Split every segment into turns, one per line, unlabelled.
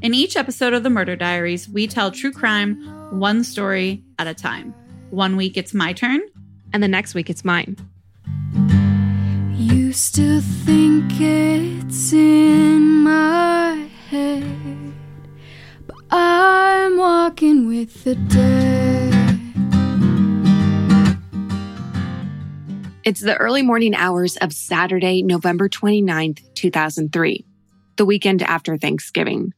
In each episode of the Murder Diaries, we tell true crime one story at a time. One week it's my turn,
and the next week it's mine.
You still think it's in my head, but I'm walking with the dead.
It's the early morning hours of Saturday, November 29th, 2003, the weekend after Thanksgiving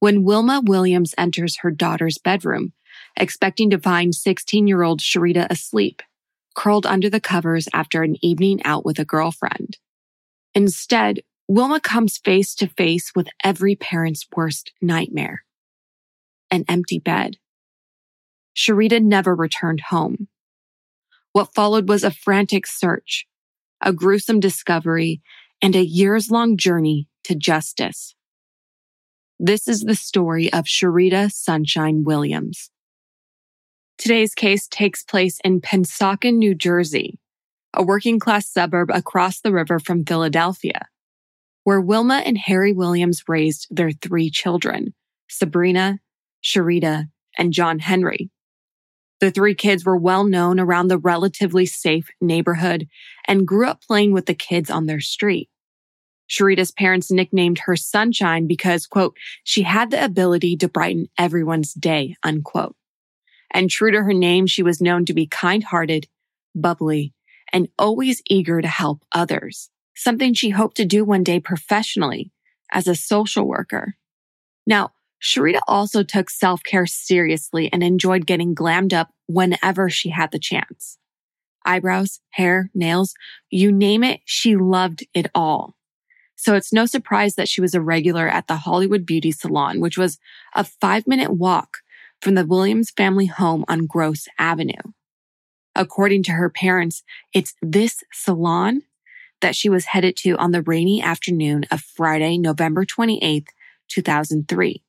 when Wilma Williams enters her daughter's bedroom, expecting to find 16 year old Sherita asleep, curled under the covers after an evening out with a girlfriend. Instead, Wilma comes face to face with every parent's worst nightmare an empty bed. Sherita never returned home. What followed was a frantic search, a gruesome discovery, and a years long journey to justice. This is the story of Sherita Sunshine Williams. Today's case takes place in Pennsauken, New Jersey, a working class suburb across the river from Philadelphia, where Wilma and Harry Williams raised their three children, Sabrina, Sherita, and John Henry. The three kids were well known around the relatively safe neighborhood and grew up playing with the kids on their street. Sherita's parents nicknamed her Sunshine because, quote, she had the ability to brighten everyone's day, unquote. And true to her name, she was known to be kind hearted, bubbly, and always eager to help others, something she hoped to do one day professionally as a social worker. Now, Sherita also took self care seriously and enjoyed getting glammed up whenever she had the chance. Eyebrows, hair, nails, you name it, she loved it all. So it's no surprise that she was a regular at the Hollywood Beauty Salon, which was a five minute walk from the Williams family home on Gross Avenue. According to her parents, it's this salon that she was headed to on the rainy afternoon of Friday, November 28th, 2003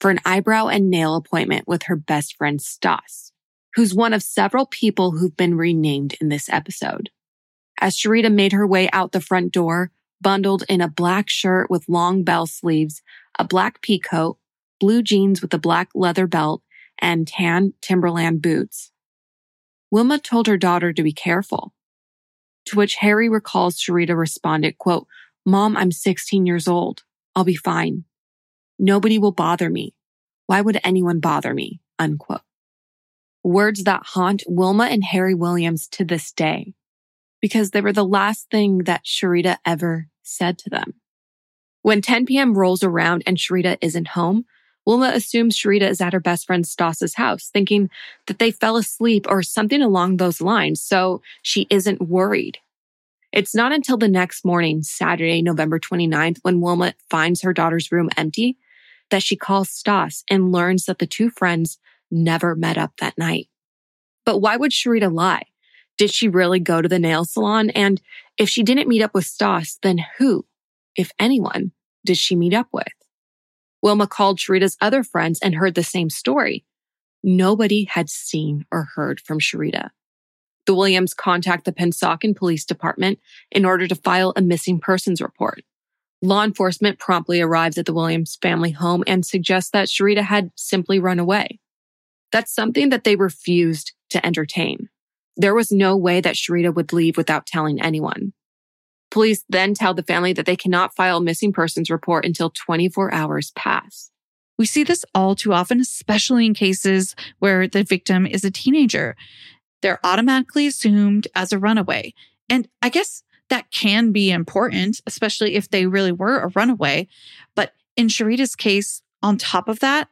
for an eyebrow and nail appointment with her best friend Stas, who's one of several people who've been renamed in this episode. As Sherita made her way out the front door, bundled in a black shirt with long bell sleeves, a black pea coat, blue jeans with a black leather belt, and tan Timberland boots. Wilma told her daughter to be careful. To which Harry recalls Sherita responded, quote, Mom, I'm 16 years old. I'll be fine. Nobody will bother me. Why would anyone bother me? Unquote. Words that haunt Wilma and Harry Williams to this day because they were the last thing that Sherita ever said to them. When 10 p.m. rolls around and Sherita isn't home, Wilma assumes Sherita is at her best friend Stas's house, thinking that they fell asleep or something along those lines, so she isn't worried. It's not until the next morning, Saturday, November 29th, when Wilma finds her daughter's room empty, that she calls Stas and learns that the two friends never met up that night. But why would Sherita lie? Did she really go to the nail salon? And if she didn't meet up with Stas, then who, if anyone, did she meet up with? Wilma called Sherita's other friends and heard the same story. Nobody had seen or heard from Sherita. The Williams contact the Pennsauken Police Department in order to file a missing persons report. Law enforcement promptly arrives at the Williams family home and suggests that Sherita had simply run away. That's something that they refused to entertain. There was no way that Sherita would leave without telling anyone. Police then tell the family that they cannot file a missing persons report until 24 hours pass.
We see this all too often, especially in cases where the victim is a teenager. They're automatically assumed as a runaway. And I guess that can be important, especially if they really were a runaway. But in Sherita's case, on top of that,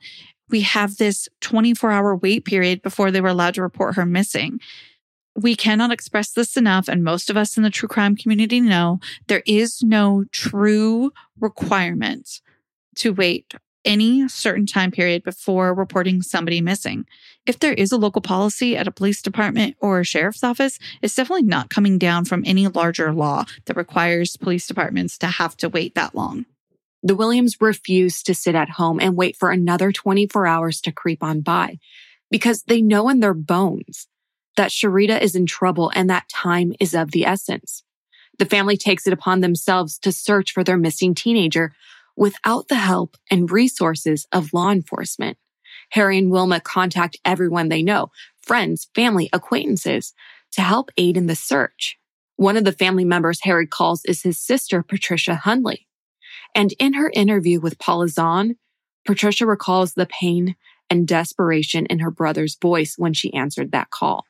we have this 24 hour wait period before they were allowed to report her missing. We cannot express this enough, and most of us in the true crime community know there is no true requirement to wait any certain time period before reporting somebody missing. If there is a local policy at a police department or a sheriff's office, it's definitely not coming down from any larger law that requires police departments to have to wait that long.
The Williams refuse to sit at home and wait for another 24 hours to creep on by because they know in their bones that Sherita is in trouble and that time is of the essence. The family takes it upon themselves to search for their missing teenager without the help and resources of law enforcement. Harry and Wilma contact everyone they know, friends, family, acquaintances, to help aid in the search. One of the family members Harry calls is his sister, Patricia Hundley. And in her interview with Paula Zahn, Patricia recalls the pain and desperation in her brother's voice when she answered that call.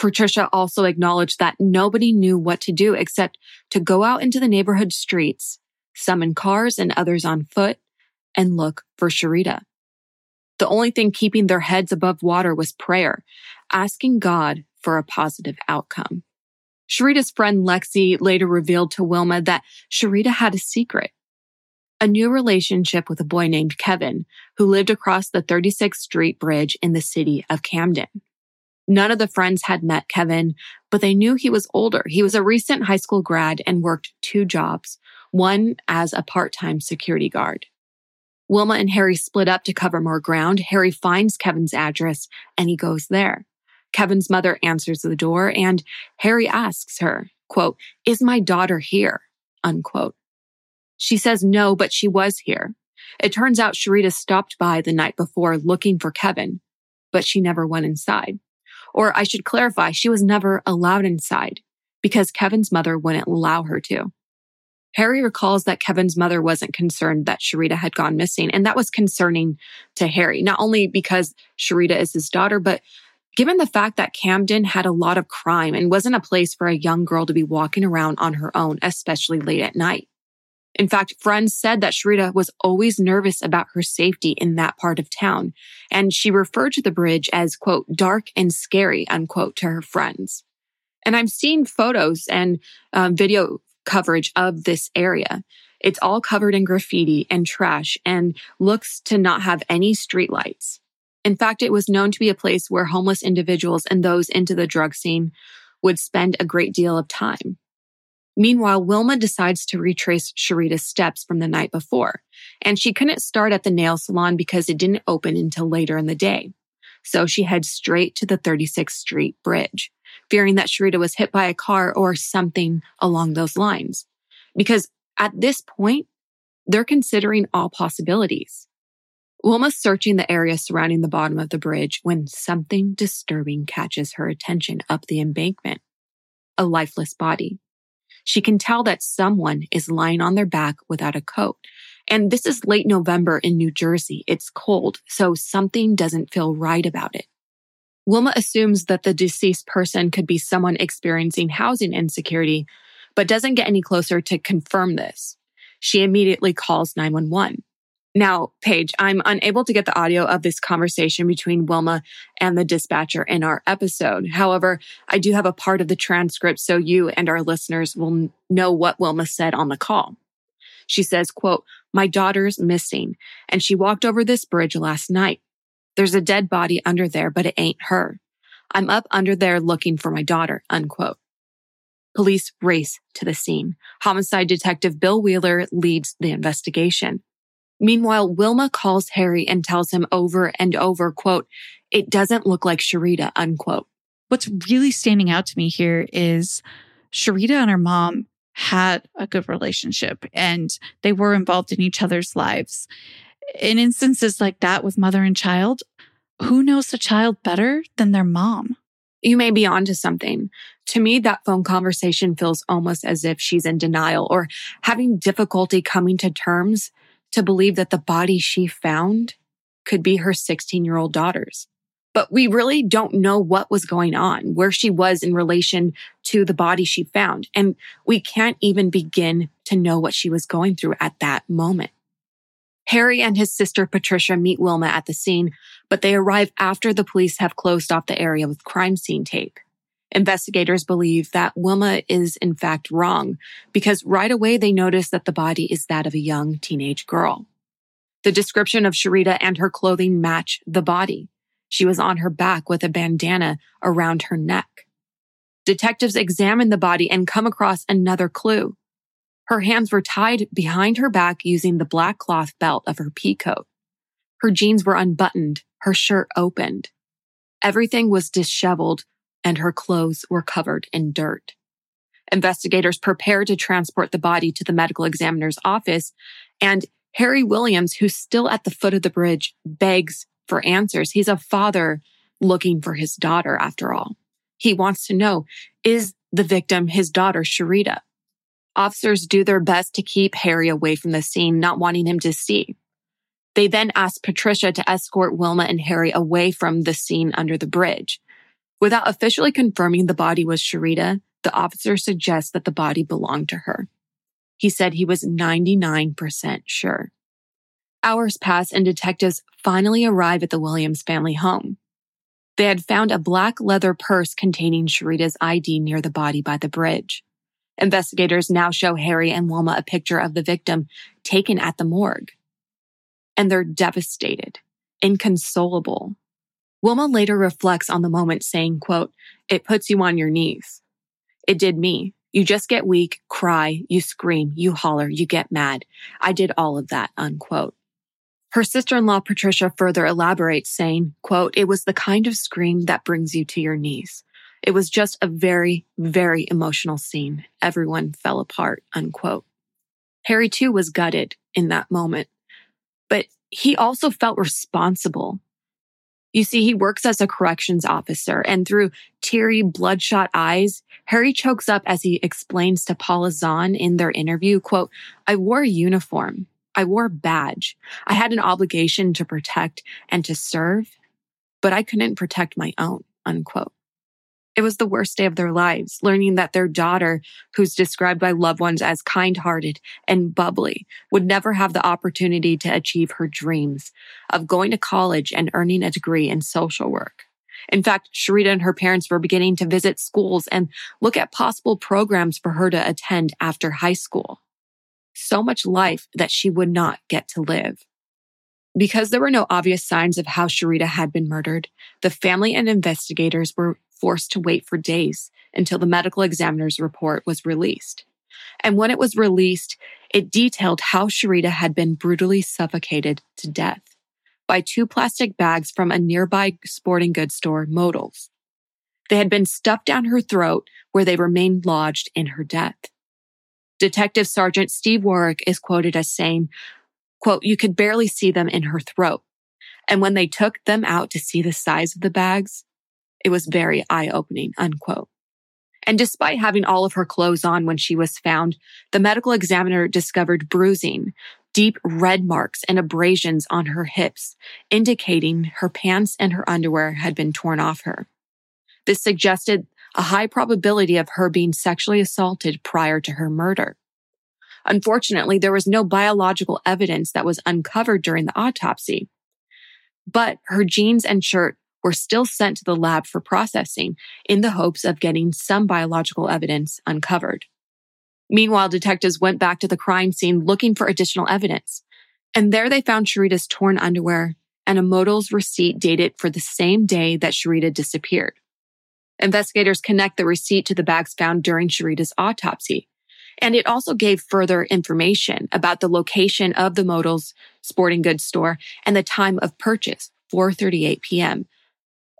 Patricia also acknowledged that nobody knew what to do except to go out into the neighborhood streets some in cars and others on foot, and look for Sherita. The only thing keeping their heads above water was prayer, asking God for a positive outcome. Sherita's friend Lexi later revealed to Wilma that Sherita had a secret. A new relationship with a boy named Kevin, who lived across the 36th Street Bridge in the city of Camden. None of the friends had met Kevin, but they knew he was older. He was a recent high school grad and worked two jobs, one as a part-time security guard. Wilma and Harry split up to cover more ground. Harry finds Kevin's address and he goes there. Kevin's mother answers the door and Harry asks her, quote, is my daughter here? Unquote. She says no, but she was here. It turns out Sherita stopped by the night before looking for Kevin, but she never went inside. Or I should clarify, she was never allowed inside because Kevin's mother wouldn't allow her to. Harry recalls that Kevin's mother wasn't concerned that Sherita had gone missing. And that was concerning to Harry, not only because Sherita is his daughter, but given the fact that Camden had a lot of crime and wasn't a place for a young girl to be walking around on her own, especially late at night. In fact, friends said that Sherita was always nervous about her safety in that part of town. And she referred to the bridge as, quote, dark and scary, unquote, to her friends. And I'm seeing photos and um, video coverage of this area. It's all covered in graffiti and trash and looks to not have any streetlights. In fact, it was known to be a place where homeless individuals and those into the drug scene would spend a great deal of time. Meanwhile, Wilma decides to retrace Sherita's steps from the night before, and she couldn't start at the nail salon because it didn't open until later in the day. So she heads straight to the 36th Street Bridge fearing that Sherita was hit by a car or something along those lines. Because at this point, they're considering all possibilities. Wilma's searching the area surrounding the bottom of the bridge when something disturbing catches her attention up the embankment. A lifeless body. She can tell that someone is lying on their back without a coat. And this is late November in New Jersey. It's cold, so something doesn't feel right about it. Wilma assumes that the deceased person could be someone experiencing housing insecurity, but doesn't get any closer to confirm this. She immediately calls 911. Now, Paige, I'm unable to get the audio of this conversation between Wilma and the dispatcher in our episode. However, I do have a part of the transcript so you and our listeners will know what Wilma said on the call. She says, quote, my daughter's missing and she walked over this bridge last night. There's a dead body under there, but it ain't her. I'm up under there looking for my daughter, unquote. Police race to the scene. Homicide detective Bill Wheeler leads the investigation. Meanwhile, Wilma calls Harry and tells him over and over, quote, it doesn't look like Sherita, unquote.
What's really standing out to me here is Sherita and her mom had a good relationship and they were involved in each other's lives in instances like that with mother and child, who knows the child better than their mom?
You may be onto something. To me, that phone conversation feels almost as if she's in denial or having difficulty coming to terms to believe that the body she found could be her 16 year old daughters. But we really don't know what was going on, where she was in relation to the body she found. And we can't even begin to know what she was going through at that moment. Harry and his sister Patricia meet Wilma at the scene, but they arrive after the police have closed off the area with crime scene tape. Investigators believe that Wilma is in fact wrong because right away they notice that the body is that of a young teenage girl. The description of Sherita and her clothing match the body. She was on her back with a bandana around her neck. Detectives examine the body and come across another clue. Her hands were tied behind her back using the black cloth belt of her pea coat. Her jeans were unbuttoned, her shirt opened. Everything was disheveled and her clothes were covered in dirt. Investigators prepare to transport the body to the medical examiner's office and Harry Williams, who's still at the foot of the bridge, begs for answers. He's a father looking for his daughter after all. He wants to know, is the victim his daughter, Sherita? Officers do their best to keep Harry away from the scene, not wanting him to see. They then ask Patricia to escort Wilma and Harry away from the scene under the bridge. Without officially confirming the body was Sherita, the officer suggests that the body belonged to her. He said he was 99% sure. Hours pass and detectives finally arrive at the Williams family home. They had found a black leather purse containing Sherita's ID near the body by the bridge. Investigators now show Harry and Wilma a picture of the victim taken at the morgue. And they're devastated, inconsolable, Wilma later reflects on the moment saying, quote, it puts you on your knees. It did me. You just get weak, cry, you scream, you holler, you get mad. I did all of that, unquote. Her sister-in-law Patricia further elaborates saying, quote, it was the kind of scream that brings you to your knees. It was just a very, very emotional scene. Everyone fell apart, unquote. Harry too was gutted in that moment, but he also felt responsible you see, he works as a corrections officer and through teary, bloodshot eyes, Harry chokes up as he explains to Paula Zahn in their interview, quote, I wore a uniform. I wore a badge. I had an obligation to protect and to serve, but I couldn't protect my own, unquote. It was the worst day of their lives, learning that their daughter, who's described by loved ones as kind hearted and bubbly, would never have the opportunity to achieve her dreams of going to college and earning a degree in social work. In fact, Sherita and her parents were beginning to visit schools and look at possible programs for her to attend after high school. So much life that she would not get to live. Because there were no obvious signs of how Sherita had been murdered, the family and investigators were forced to wait for days until the medical examiner's report was released. And when it was released, it detailed how Sherita had been brutally suffocated to death by two plastic bags from a nearby sporting goods store, Modell's. They had been stuffed down her throat where they remained lodged in her death. Detective Sergeant Steve Warwick is quoted as saying, quote, you could barely see them in her throat. And when they took them out to see the size of the bags, it was very eye opening, unquote. And despite having all of her clothes on when she was found, the medical examiner discovered bruising, deep red marks and abrasions on her hips, indicating her pants and her underwear had been torn off her. This suggested a high probability of her being sexually assaulted prior to her murder. Unfortunately, there was no biological evidence that was uncovered during the autopsy. But her jeans and shirt were still sent to the lab for processing in the hopes of getting some biological evidence uncovered. Meanwhile, detectives went back to the crime scene looking for additional evidence. And there they found Sherita's torn underwear and a Modell's receipt dated for the same day that Sherita disappeared. Investigators connect the receipt to the bags found during Sherita's autopsy. And it also gave further information about the location of the Modell's sporting goods store and the time of purchase, 4.38 p.m.,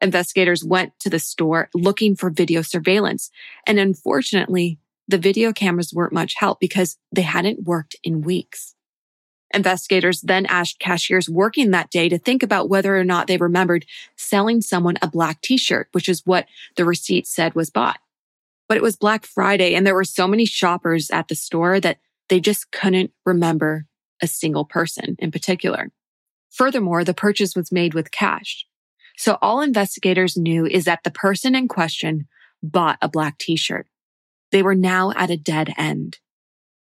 investigators went to the store looking for video surveillance. And unfortunately, the video cameras weren't much help because they hadn't worked in weeks. Investigators then asked cashiers working that day to think about whether or not they remembered selling someone a black t-shirt, which is what the receipt said was bought. But it was Black Friday and there were so many shoppers at the store that they just couldn't remember a single person in particular. Furthermore, the purchase was made with cash. So all investigators knew is that the person in question bought a black t-shirt. They were now at a dead end.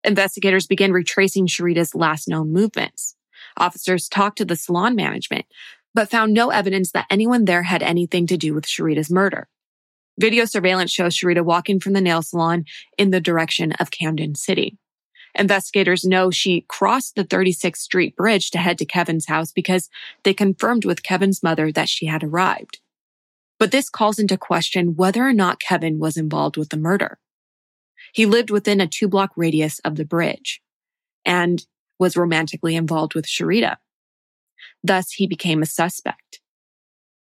Investigators began retracing Sherita's last known movements. Officers talked to the salon management, but found no evidence that anyone there had anything to do with Sherita's murder. Video surveillance shows Sherita walking from the nail salon in the direction of Camden City. Investigators know she crossed the 36th Street Bridge to head to Kevin's house because they confirmed with Kevin's mother that she had arrived. But this calls into question whether or not Kevin was involved with the murder. He lived within a two block radius of the bridge and was romantically involved with Sherita. Thus, he became a suspect.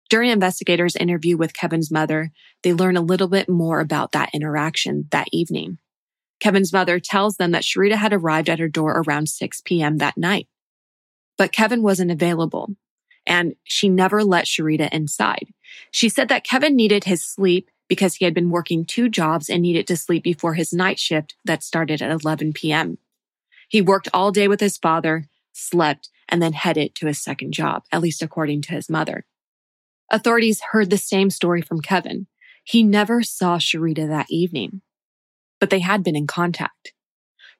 During investigators' interview with Kevin's mother, they learn a little bit more about that interaction that evening. Kevin's mother tells them that Sherita had arrived at her door around 6 p.m. that night. But Kevin wasn't available, and she never let Sherita inside. She said that Kevin needed his sleep because he had been working two jobs and needed to sleep before his night shift that started at 11 p.m. He worked all day with his father, slept, and then headed to his second job, at least according to his mother. Authorities heard the same story from Kevin. He never saw Sherita that evening but they had been in contact.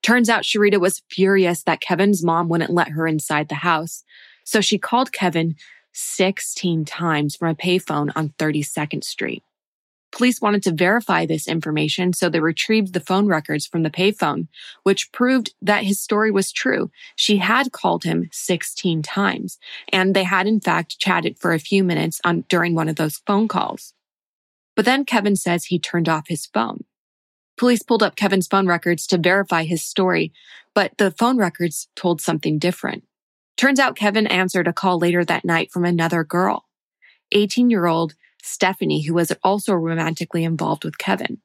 Turns out Sherita was furious that Kevin's mom wouldn't let her inside the house, so she called Kevin 16 times from a payphone on 32nd Street. Police wanted to verify this information, so they retrieved the phone records from the payphone, which proved that his story was true. She had called him 16 times, and they had in fact chatted for a few minutes on, during one of those phone calls. But then Kevin says he turned off his phone. Police pulled up Kevin's phone records to verify his story, but the phone records told something different. Turns out Kevin answered a call later that night from another girl, 18 year old Stephanie, who was also romantically involved with Kevin.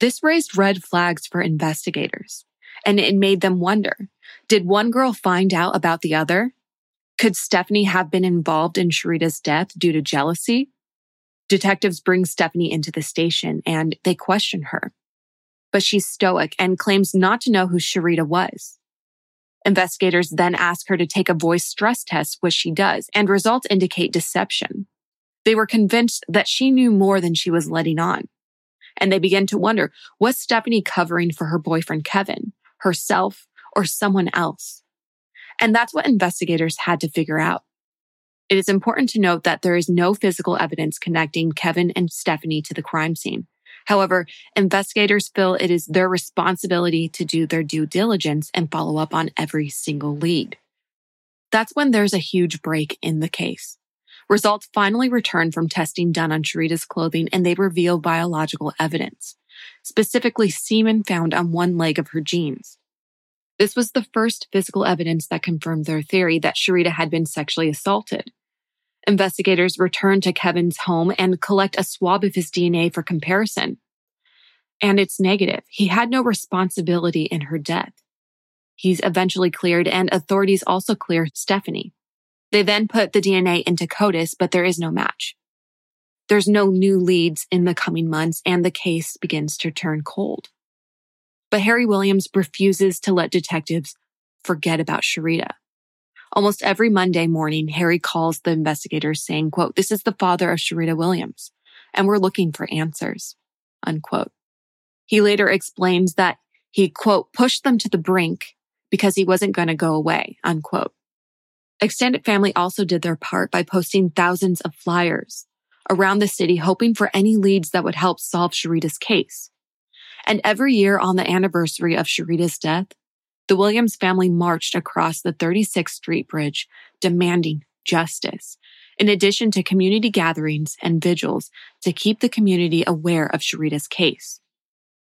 This raised red flags for investigators, and it made them wonder, did one girl find out about the other? Could Stephanie have been involved in Sherita's death due to jealousy? Detectives bring Stephanie into the station and they question her but she's stoic and claims not to know who Sherita was. Investigators then ask her to take a voice stress test, which she does, and results indicate deception. They were convinced that she knew more than she was letting on. And they begin to wonder, was Stephanie covering for her boyfriend Kevin, herself, or someone else? And that's what investigators had to figure out. It is important to note that there is no physical evidence connecting Kevin and Stephanie to the crime scene. However, investigators feel it is their responsibility to do their due diligence and follow up on every single lead. That's when there's a huge break in the case. Results finally return from testing done on Sherita's clothing and they reveal biological evidence, specifically semen found on one leg of her jeans. This was the first physical evidence that confirmed their theory that Sherita had been sexually assaulted. Investigators return to Kevin's home and collect a swab of his DNA for comparison. And it's negative. He had no responsibility in her death. He's eventually cleared and authorities also clear Stephanie. They then put the DNA into CODIS, but there is no match. There's no new leads in the coming months and the case begins to turn cold. But Harry Williams refuses to let detectives forget about Sherita. Almost every Monday morning, Harry calls the investigators saying, quote, this is the father of Sherita Williams, and we're looking for answers, unquote. He later explains that he, quote, pushed them to the brink because he wasn't going to go away, unquote. Extended family also did their part by posting thousands of flyers around the city, hoping for any leads that would help solve Sherita's case. And every year on the anniversary of Sherita's death, the Williams family marched across the 36th Street Bridge demanding justice, in addition to community gatherings and vigils to keep the community aware of Sherita's case.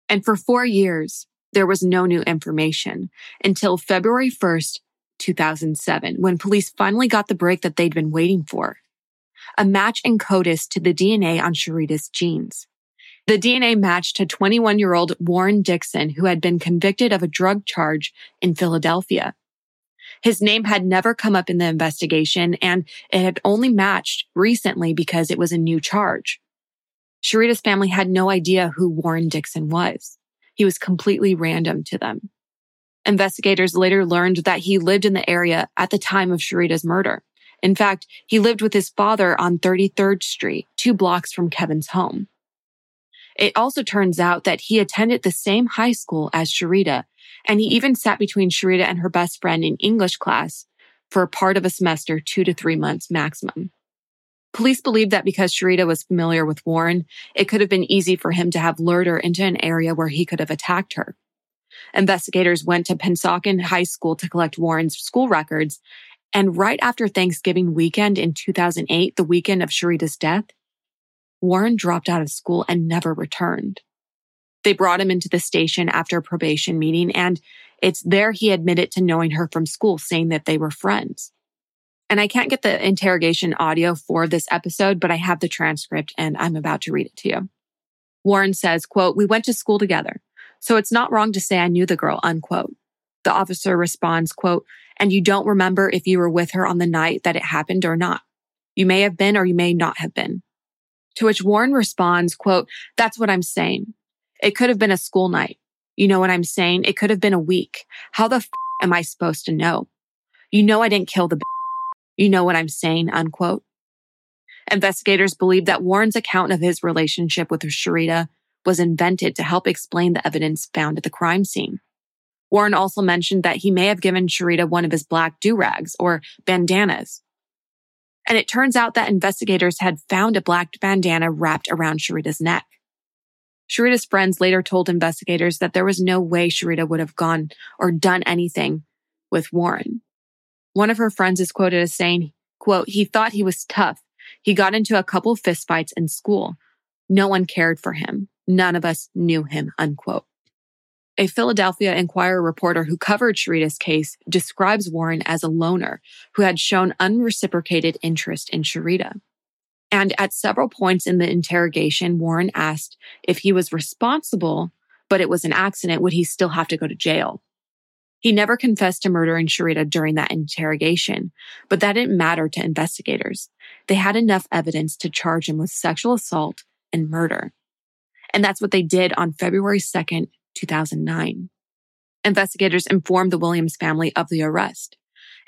And for four years, there was no new information until February 1st, 2007, when police finally got the break that they'd been waiting for. A match in CODIS to the DNA on Sherita's jeans. The DNA matched to 21 year old Warren Dixon, who had been convicted of a drug charge in Philadelphia. His name had never come up in the investigation and it had only matched recently because it was a new charge. Sherita's family had no idea who Warren Dixon was. He was completely random to them. Investigators later learned that he lived in the area at the time of Sherita's murder. In fact, he lived with his father on 33rd Street, two blocks from Kevin's home. It also turns out that he attended the same high school as Sherita, and he even sat between Sherita and her best friend in English class for part of a semester, two to three months maximum. Police believe that because Sherita was familiar with Warren, it could have been easy for him to have lured her into an area where he could have attacked her. Investigators went to Pennsauken High School to collect Warren's school records. And right after Thanksgiving weekend in 2008, the weekend of Sherita's death, Warren dropped out of school and never returned. They brought him into the station after a probation meeting, and it's there he admitted to knowing her from school, saying that they were friends. And I can't get the interrogation audio for this episode, but I have the transcript and I'm about to read it to you. Warren says, quote, we went to school together. So it's not wrong to say I knew the girl, unquote. The officer responds, quote, and you don't remember if you were with her on the night that it happened or not. You may have been or you may not have been. To which Warren responds, quote, that's what I'm saying. It could have been a school night. You know what I'm saying? It could have been a week. How the f- am I supposed to know? You know I didn't kill the b- You know what I'm saying, unquote. Investigators believe that Warren's account of his relationship with Sherita was invented to help explain the evidence found at the crime scene. Warren also mentioned that he may have given Sherita one of his black do-rags or bandanas. And it turns out that investigators had found a black bandana wrapped around Sherita's neck. Sherita's friends later told investigators that there was no way Sherita would have gone or done anything with Warren. One of her friends is quoted as saying, quote, he thought he was tough. He got into a couple fistfights in school. No one cared for him. None of us knew him, unquote. A Philadelphia Inquirer reporter who covered Sherita's case describes Warren as a loner who had shown unreciprocated interest in Sherita. And at several points in the interrogation, Warren asked if he was responsible, but it was an accident, would he still have to go to jail? He never confessed to murdering Sherita during that interrogation, but that didn't matter to investigators. They had enough evidence to charge him with sexual assault and murder. And that's what they did on February 2nd, 2009. Investigators informed the Williams family of the arrest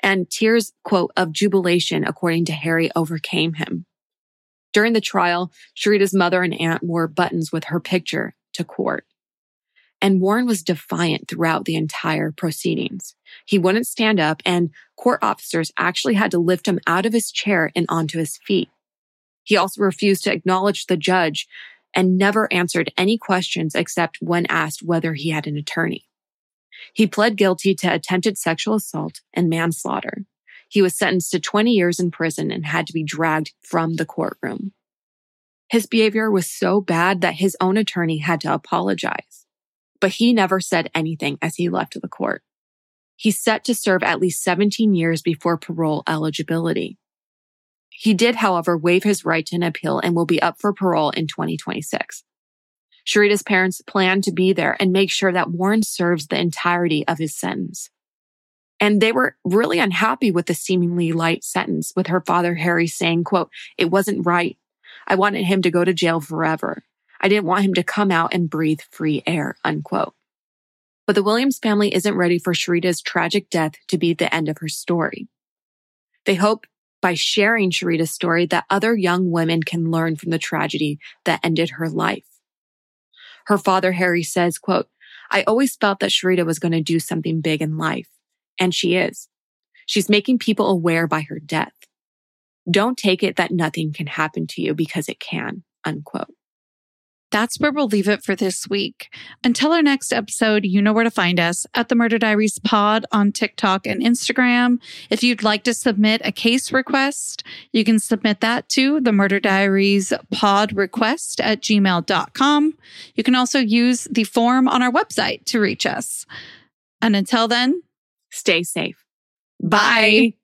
and tears, quote, of jubilation, according to Harry, overcame him. During the trial, Sherita's mother and aunt wore buttons with her picture to court. And Warren was defiant throughout the entire proceedings. He wouldn't stand up and court officers actually had to lift him out of his chair and onto his feet. He also refused to acknowledge the judge and never answered any questions except when asked whether he had an attorney. He pled guilty to attempted sexual assault and manslaughter. He was sentenced to 20 years in prison and had to be dragged from the courtroom. His behavior was so bad that his own attorney had to apologize, but he never said anything as he left the court. He's set to serve at least 17 years before parole eligibility. He did, however, waive his right to an appeal and will be up for parole in 2026. Sherita's parents plan to be there and make sure that Warren serves the entirety of his sentence. And they were really unhappy with the seemingly light sentence with her father, Harry saying, quote, it wasn't right. I wanted him to go to jail forever. I didn't want him to come out and breathe free air, unquote. But the Williams family isn't ready for Sherita's tragic death to be the end of her story. They hope by sharing Sherita's story that other young women can learn from the tragedy that ended her life. Her father, Harry, says, quote, I always felt that Sherita was going to do something big in life. And she is. She's making people aware by her death. Don't take it that nothing can happen to you because it can, unquote.
That's where we'll leave it for this week. Until our next episode, you know where to find us at the Murder Diaries Pod on TikTok and Instagram. If you'd like to submit a case request, you can submit that to the Murder Diaries Pod request at gmail.com. You can also use the form on our website to reach us. And until then,
Stay safe.
bye.